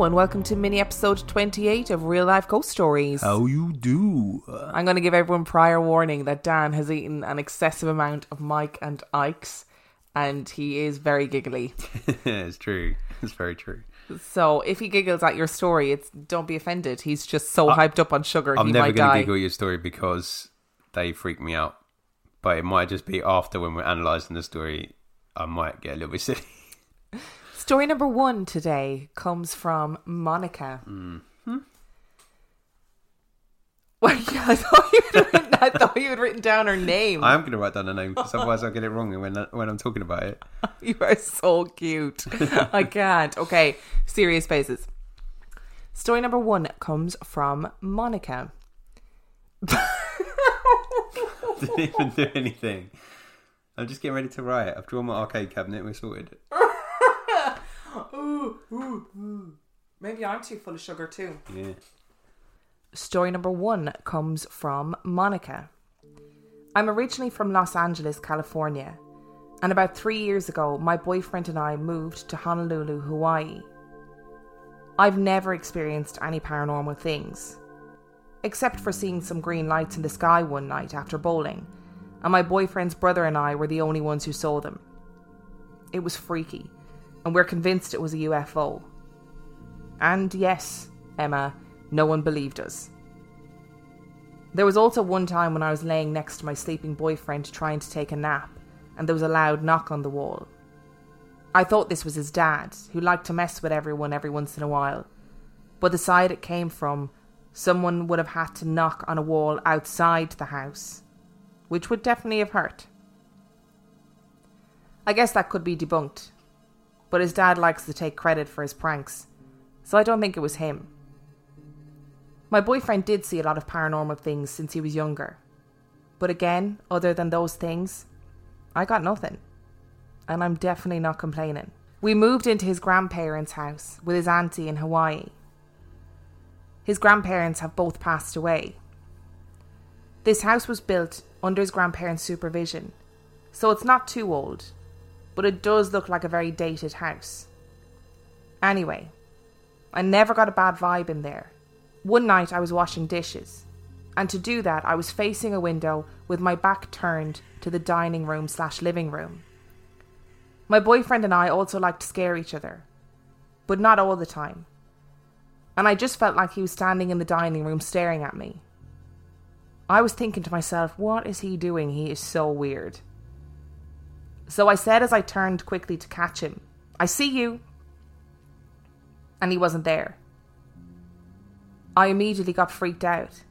Hello, and welcome to mini episode 28 of Real Life Ghost Stories. How you do? Uh. I'm going to give everyone prior warning that Dan has eaten an excessive amount of Mike and Ike's, and he is very giggly. it's true. It's very true. So if he giggles at your story, it's don't be offended. He's just so hyped up on sugar I'm he never might going to giggle your story because they freak me out. But it might just be after when we're analysing the story, I might get a little bit silly. Story number one today comes from Monica. Mm-hmm. Well, yeah, I thought you had written, I thought you had written down her name. I am going to write down her name because otherwise I'll get it wrong when, when I'm talking about it. You are so cute. I can't. Okay, serious faces. Story number one comes from Monica. Didn't even do anything. I'm just getting ready to write. I've drawn my arcade cabinet. We're sorted. Maybe I'm too full of sugar too. Yeah. Story number one comes from Monica. I'm originally from Los Angeles, California, and about three years ago, my boyfriend and I moved to Honolulu, Hawaii. I've never experienced any paranormal things, except for seeing some green lights in the sky one night after bowling, and my boyfriend's brother and I were the only ones who saw them. It was freaky, and we're convinced it was a UFO. And yes, Emma, no one believed us. There was also one time when I was laying next to my sleeping boyfriend trying to take a nap, and there was a loud knock on the wall. I thought this was his dad, who liked to mess with everyone every once in a while, but the side it came from, someone would have had to knock on a wall outside the house, which would definitely have hurt. I guess that could be debunked, but his dad likes to take credit for his pranks, so I don't think it was him. My boyfriend did see a lot of paranormal things since he was younger. But again, other than those things, I got nothing. And I'm definitely not complaining. We moved into his grandparents' house with his auntie in Hawaii. His grandparents have both passed away. This house was built under his grandparents' supervision, so it's not too old, but it does look like a very dated house. Anyway, I never got a bad vibe in there. One night I was washing dishes, and to do that I was facing a window with my back turned to the dining room slash living room. My boyfriend and I also like to scare each other, but not all the time. And I just felt like he was standing in the dining room staring at me. I was thinking to myself, what is he doing? He is so weird. So I said as I turned quickly to catch him, I see you. And he wasn't there. I immediately got freaked out.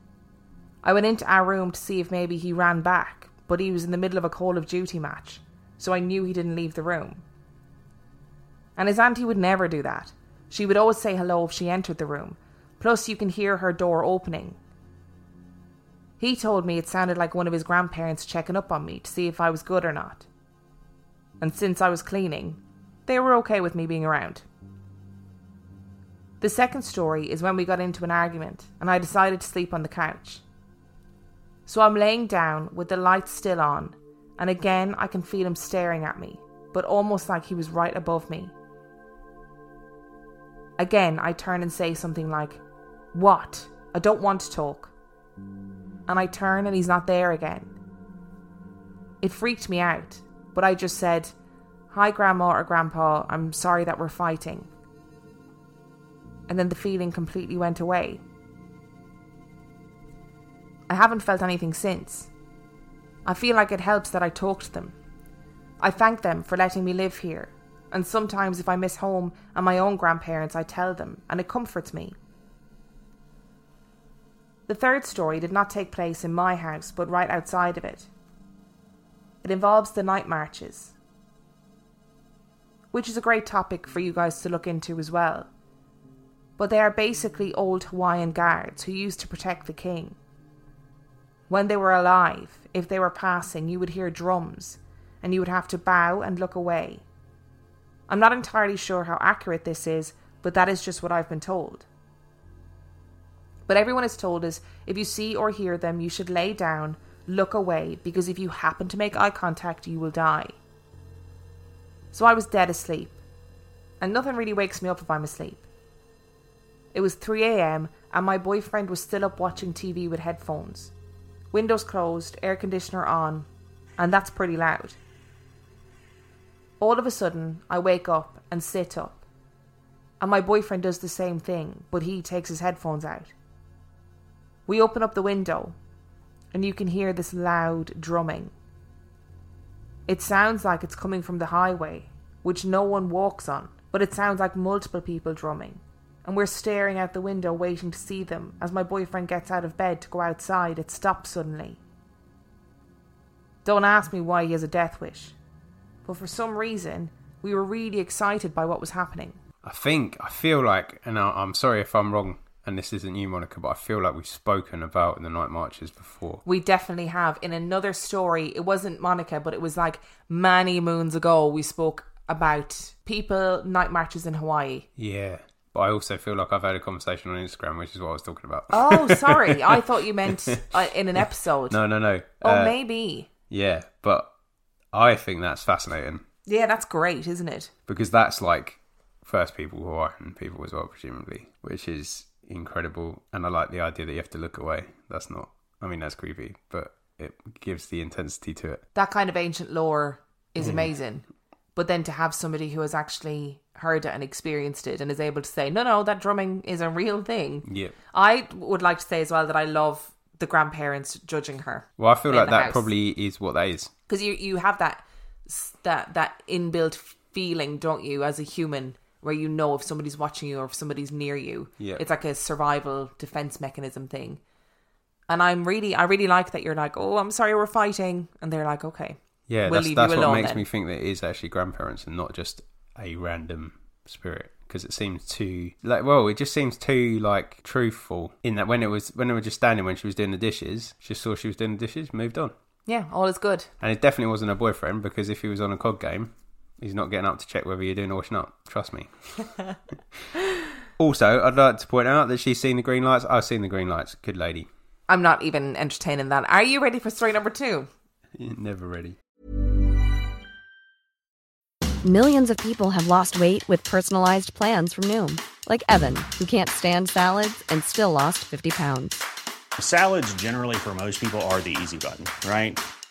I went into our room to see if maybe he ran back, but he was in the middle of a Call of Duty match, so I knew he didn't leave the room. And his auntie would never do that. She would always say hello if she entered the room, plus, you can hear her door opening. He told me it sounded like one of his grandparents checking up on me to see if I was good or not. And since I was cleaning, they were okay with me being around. The second story is when we got into an argument and I decided to sleep on the couch. So I'm laying down with the lights still on, and again I can feel him staring at me, but almost like he was right above me. Again, I turn and say something like, What? I don't want to talk. And I turn and he's not there again. It freaked me out, but I just said, Hi, Grandma or Grandpa, I'm sorry that we're fighting. and then the feeling completely went away. I haven't felt anything since. I feel like it helps that I talk to them. I thank them for letting me live here, and sometimes if I miss home and my own grandparents, I tell them, and it comforts me. The third story did not take place in my house, but right outside of it. It involves the night marches, which is a great topic for you guys to look into as well. But they are basically old Hawaiian guards who used to protect the king. When they were alive, if they were passing, you would hear drums, and you would have to bow and look away. I'm not entirely sure how accurate this is, but that is just what I've been told. But everyone is told is if you see or hear them, you should lay down, look away, because if you happen to make eye contact, you will die. So I was dead asleep, and nothing really wakes me up if I'm asleep. It was 3 am, and my boyfriend was still up watching TV with headphones. Windows closed, air conditioner on, and that's pretty loud. All of a sudden, I wake up and sit up, and my boyfriend does the same thing, but he takes his headphones out. We open up the window, and you can hear this loud drumming. It sounds like it's coming from the highway, which no one walks on, but it sounds like multiple people drumming. And we're staring out the window waiting to see them. As my boyfriend gets out of bed to go outside, it stops suddenly. Don't ask me why he has a death wish, but for some reason, we were really excited by what was happening. I think, I feel like, and I'm sorry if I'm wrong, and this isn't you, Monica, but I feel like we've spoken about the night marches before. We definitely have. In another story, it wasn't Monica, but it was like many moons ago, we spoke about people, night marches in Hawaii. Yeah. But I also feel like I've had a conversation on Instagram, which is what I was talking about. Oh, sorry. I thought you meant uh, in an episode. No, no, no. Oh, Uh, maybe. Yeah, but I think that's fascinating Yeah, that's great, isn't it? because that's like first people Hawaiian people as well, presumably, which is incredible. And I like the idea that you have to look away. That's not, I mean, that's creepy, but it gives the intensity to it. That kind of ancient lore is Mm. amazing. But then to have somebody who has actually heard it and experienced it and is able to say, no, no, that drumming is a real thing. Yeah. I would like to say as well that I love the grandparents judging her Well, I feel like that house. probably is what that is. because you you have that that that inbuilt feeling, don't you, as a human, where you know if somebody's watching you or if somebody's near you. Yeah. It's like a survival defense mechanism thing. And I'm really, I really like that you're like, oh, I'm sorry, we're fighting, and they're like, okay, Yeah, We'll that's, that's what makes then. me think that it is actually grandparents and not just a random spirit. Because it seems too like well, it just seems too like truthful in that when it was when they were just standing when she was doing the dishes, she saw she was doing the dishes, moved on, yeah, all is good. and it definitely wasn't her boyfriend because if he was on a cod game, he's not getting up to check whether you're doing the washing up. Trust me. also, I'd like to point out that she's seen the green lights. I've seen the green lights. Good lady. I'm not even entertaining that. Are you ready for story number two? Never ready. Millions of people have lost weight with personalized plans from Noom, like Evan, who can't stand salads and still lost 50 pounds. Salads, generally, for most people, are the easy button, right?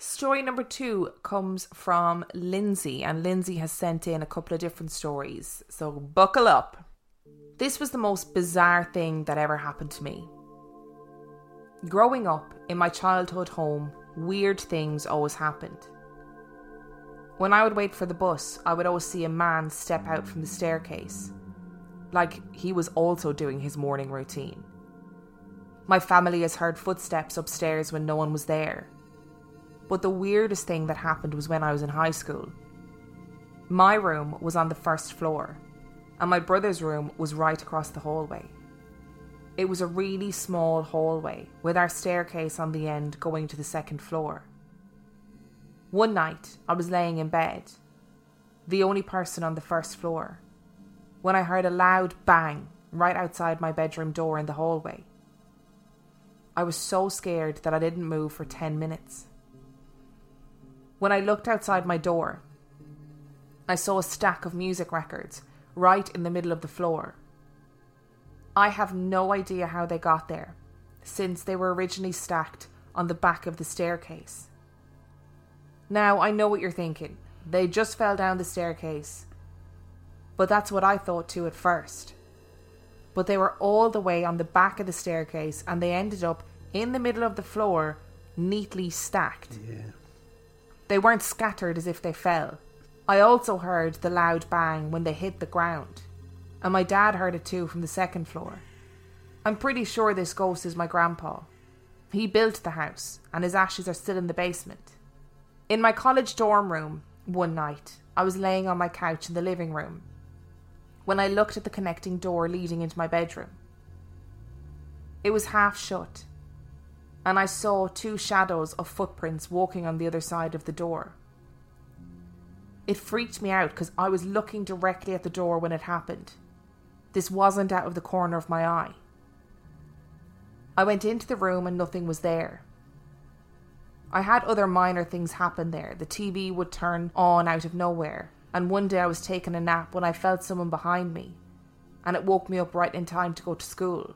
Story number two comes from Lindsay, and Lindsay has sent in a couple of different stories, so buckle up. This was the most bizarre thing that ever happened to me. Growing up in my childhood home, weird things always happened. When I would wait for the bus, I would always see a man step out from the staircase, like he was also doing his morning routine. My family has heard footsteps upstairs when no one was there. But the weirdest thing that happened was when I was in high school. My room was on the first floor, and my brother's room was right across the hallway. It was a really small hallway with our staircase on the end going to the second floor. One night, I was laying in bed, the only person on the first floor, when I heard a loud bang right outside my bedroom door in the hallway. I was so scared that I didn't move for 10 minutes. When I looked outside my door, I saw a stack of music records right in the middle of the floor. I have no idea how they got there, since they were originally stacked on the back of the staircase. Now, I know what you're thinking. They just fell down the staircase. But that's what I thought too at first. But they were all the way on the back of the staircase and they ended up in the middle of the floor, neatly stacked. Yeah. They weren't scattered as if they fell. I also heard the loud bang when they hit the ground and my dad heard it too from the second floor. I'm pretty sure this ghost is my grandpa. He built the house, and his ashes are still in the basement. In my college dorm room, one night, I was laying on my couch in the living room when I looked at the connecting door leading into my bedroom. It was half shut, and I saw two shadows of footprints walking on the other side of the door. It freaked me out because I was looking directly at the door when it happened. This wasn't out of the corner of my eye. I went into the room and nothing was there. I had other minor things happen there. The TV would turn on out of nowhere, and one day I was taking a nap when I felt someone behind me, and it woke me up right in time to go to school.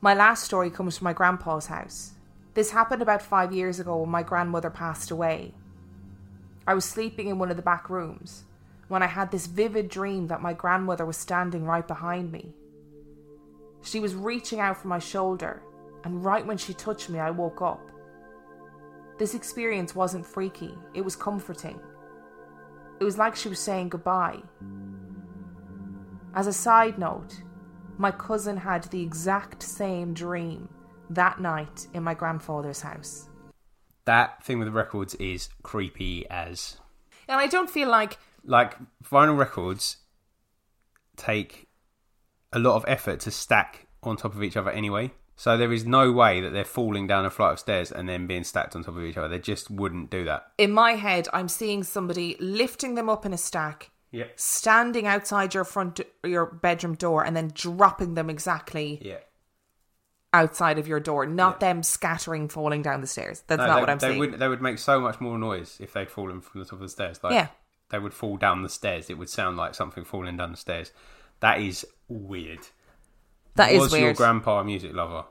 My last story comes from my grandpa's house. This happened about five years ago when my grandmother passed away. I was sleeping in one of the back rooms when I had this vivid dream that my grandmother was standing right behind me. She was reaching out for my shoulder, and right when she touched me, I woke up. This experience wasn't freaky, it was comforting. It was like she was saying goodbye. As a side note, my cousin had the exact same dream that night in my grandfather's house. That thing with the records is creepy as. And I don't feel like like vinyl records take a lot of effort to stack on top of each other anyway. So there is no way that they're falling down a flight of stairs and then being stacked on top of each other. They just wouldn't do that. in my head, I'm seeing somebody lifting them up in a stack, Yeah. standing outside your front your bedroom door, and then dropping them exactly Yeah. outside of your door. Not Yeah. them scattering, falling down the stairs. That's No, not they, what I'm they saying. Would, they would make so much more noise if they'd fallen from the top of the stairs. Like, Yeah. They would fall down the stairs. It would sound like something falling down the stairs. That is weird. That is weird. was your weird. grandpa a music lover?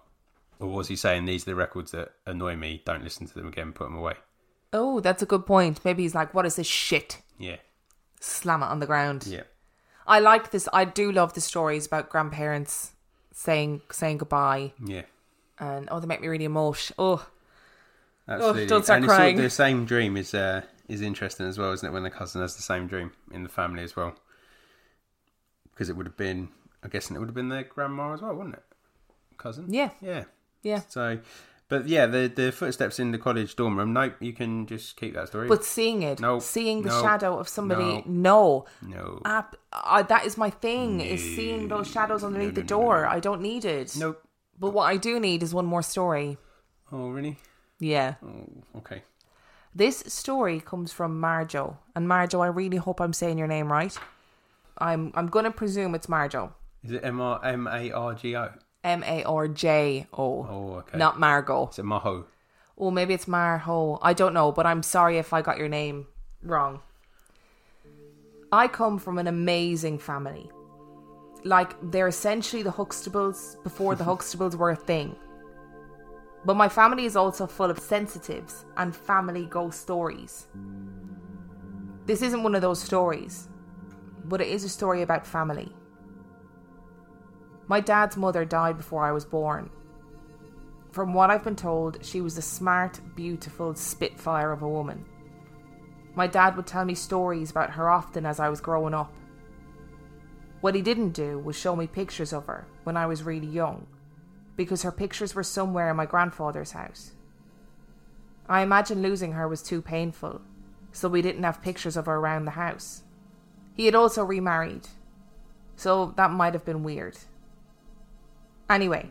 Or was he saying these are the records that annoy me? Don't listen to them again. Put them away. oh, that's a good point. Maybe he's like, "What is this shit?" Yeah. Slam it on the ground. Yeah. I like this. I do love the stories about grandparents saying saying goodbye, Yeah. and oh, they make me really emotional. Oh, Absolutely. don't start and it's sort of crying. the same dream is uh, is interesting as well, isn't it? When the cousin has the same dream in the family as well, because it would have been, I'm guessing it would have been their grandma as well, wouldn't it? Cousin. Yeah. Yeah. yeah. So, but yeah, the the footsteps in the college dorm room. Nope, you can just keep that story. But seeing it, No, seeing the no, shadow of somebody, no. no, no. Ap- uh, that is my thing. Is seeing those shadows underneath the door. I don't need it. Nope. But what I do need is one more story. Oh, really? Yeah. Oh, okay. This story comes from Marjo. And Marjo, I really hope I'm saying your name right. I'm I'm gonna presume it's Marjo. Is it M R M A R G O? M A R J O. Oh, okay. Not Margot. Is it Maho? Or maybe it's Marho. I don't know, but I'm sorry if I got your name wrong. I come from an amazing family. Like, they're essentially the Huxtables before the Huxtables were a thing. But my family is also full of sensitives and family ghost stories. This isn't one of those stories, but it is a story about family. My dad's mother died before I was born. From what I've been told, she was a smart, beautiful spitfire of a woman. My dad would tell me stories about her often as I was growing up. What he didn't do was show me pictures of her when I was really young, because her pictures were somewhere in my grandfather's house. I imagine losing her was too painful, so we didn't have pictures of her around the house. He had also remarried, so that might have been weird. Anyway,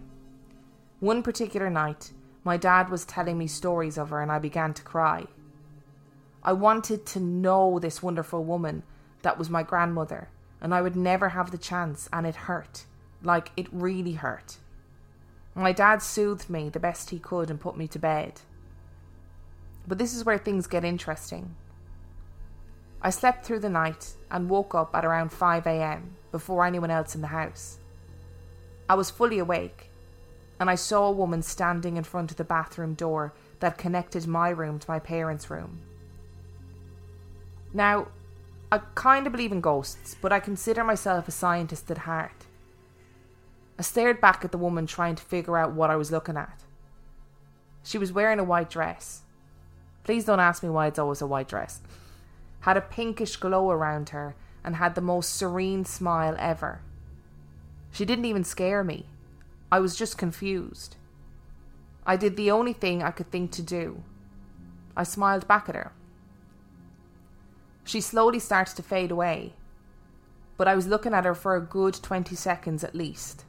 one particular night, my dad was telling me stories of her and I began to cry. I wanted to know this wonderful woman that was my grandmother, and I would never have the chance, and it hurt. Like, it really hurt. My dad soothed me the best he could and put me to bed. But this is where things get interesting. I slept through the night and woke up at around 5 am before anyone else in the house. I was fully awake, and I saw a woman standing in front of the bathroom door that connected my room to my parents' room. Now, I kind of believe in ghosts, but I consider myself a scientist at heart. I stared back at the woman trying to figure out what I was looking at. She was wearing a white dress. Please don't ask me why it's always a white dress. Had a pinkish glow around her and had the most serene smile ever. She didn't even scare me. I was just confused. I did the only thing I could think to do. I smiled back at her. She slowly started to fade away, but I was looking at her for a good 20 seconds at least.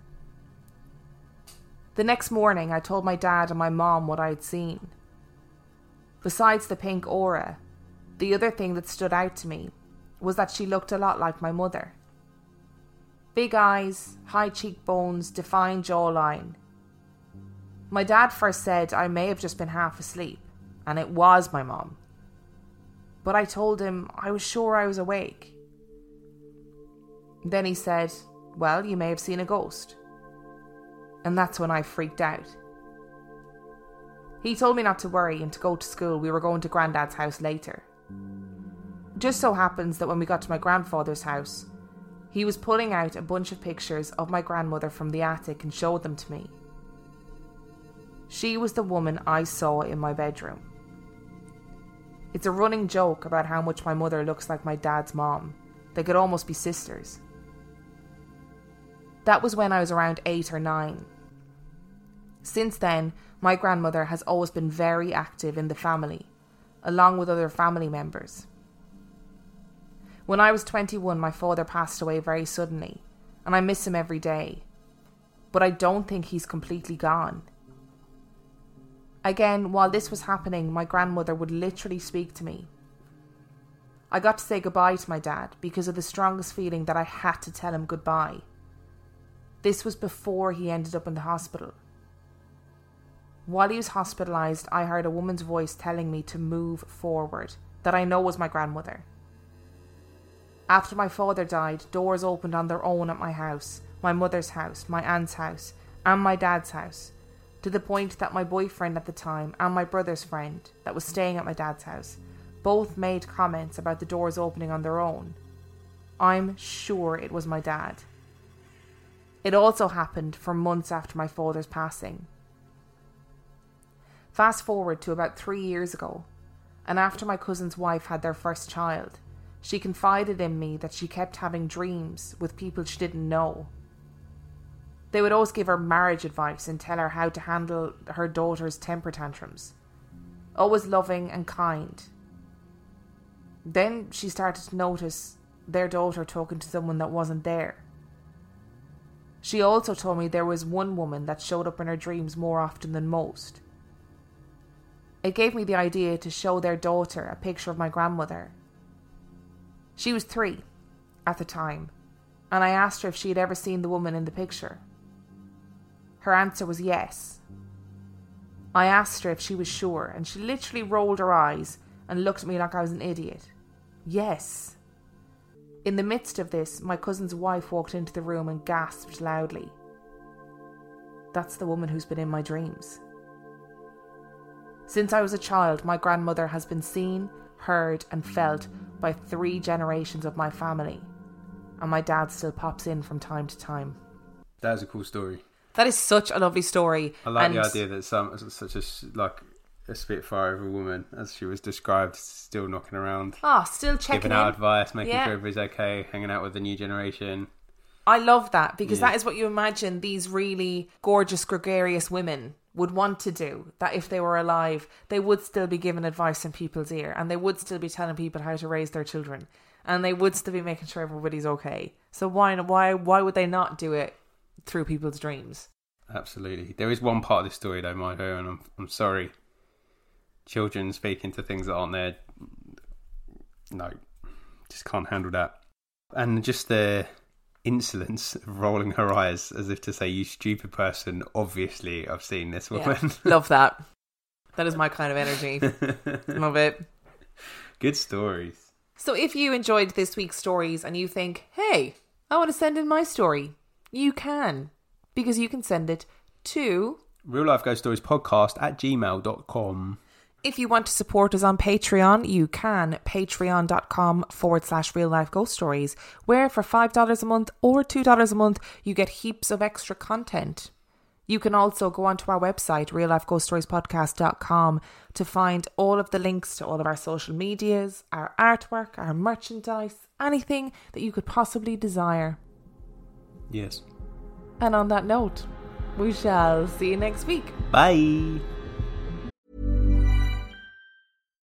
The next morning, I told my dad and my mom what I had seen. Besides the pink aura, the other thing that stood out to me was that she looked a lot like my mother. Big eyes, high cheekbones, defined jawline. My dad first said I may have just been half asleep, and it was my mom. But I told him I was sure I was awake. Then he said, Well, you may have seen a ghost. And that's when I freaked out. He told me not to worry and to go to school. We were going to Grandad's house later. Just so happens that when we got to my grandfather's house, he was pulling out a bunch of pictures of my grandmother from the attic and showed them to me. She was the woman I saw in my bedroom. It's a running joke about how much my mother looks like my dad's mom. They could almost be sisters. That was when I was around eight or nine. Since then, my grandmother has always been very active in the family, along with other family members. When I was 21, my father passed away very suddenly, and I miss him every day. But I don't think he's completely gone. Again, while this was happening, my grandmother would literally speak to me. I got to say goodbye to my dad because of the strongest feeling that I had to tell him goodbye. This was before he ended up in the hospital. While he was hospitalised, I heard a woman's voice telling me to move forward, that I know was my grandmother. After my father died, doors opened on their own at my house, my mother's house, my aunt's house, and my dad's house, to the point that my boyfriend at the time and my brother's friend that was staying at my dad's house both made comments about the doors opening on their own. I'm sure it was my dad. It also happened for months after my father's passing. Fast forward to about three years ago, and after my cousin's wife had their first child, she confided in me that she kept having dreams with people she didn't know. They would always give her marriage advice and tell her how to handle her daughter's temper tantrums. Always loving and kind. Then she started to notice their daughter talking to someone that wasn't there. She also told me there was one woman that showed up in her dreams more often than most. It gave me the idea to show their daughter a picture of my grandmother she was three at the time, and I asked her if she had ever seen the woman in the picture. Her answer was yes. I asked her if she was sure, and she literally rolled her eyes and looked at me like I was an idiot. Yes. In the midst of this, my cousin's wife walked into the room and gasped loudly. That's the woman who's been in my dreams. Since I was a child, my grandmother has been seen, heard, and felt by three generations of my family, and my dad still pops in from time to time. That is a cool story. That is such a lovely story. I like and the idea that some such a like a spitfire of a woman, as she was described, still knocking around, Ah, still checking giving in. out advice, making Yeah. sure everybody's okay, hanging out with the new generation. I love that because Yeah. that is what you imagine these really gorgeous, gregarious women would want to do that if they were alive, they would still be giving advice in people's ear and they would still be telling people how to raise their children and they would still be making sure everybody's okay. So why why why would they not do it through people's dreams? Absolutely. There is one part of this story though, my and I'm I'm sorry. Children speaking to things that aren't there. No, just can't handle that. And just the insolence of rolling her eyes as if to say, "You stupid person." Obviously, I've seen this woman. Yeah. Love that. That is my kind of energy. Love it. Good stories. So, if you enjoyed this week's stories and you think, "Hey, I want to send in my story," you can, because you can send it to real life ghost stories podcast at gmail.com. If you want to support us on Patreon, you can. Patreon.com forward slash real life ghost stories, where for $5 a month or $2 a month, you get heaps of extra content. You can also go onto our website, reallifeghoststoriespodcast.com, to find all of the links to all of our social medias, our artwork, our merchandise, anything that you could possibly desire. Yes. And on that note, we shall see you next week. Bye.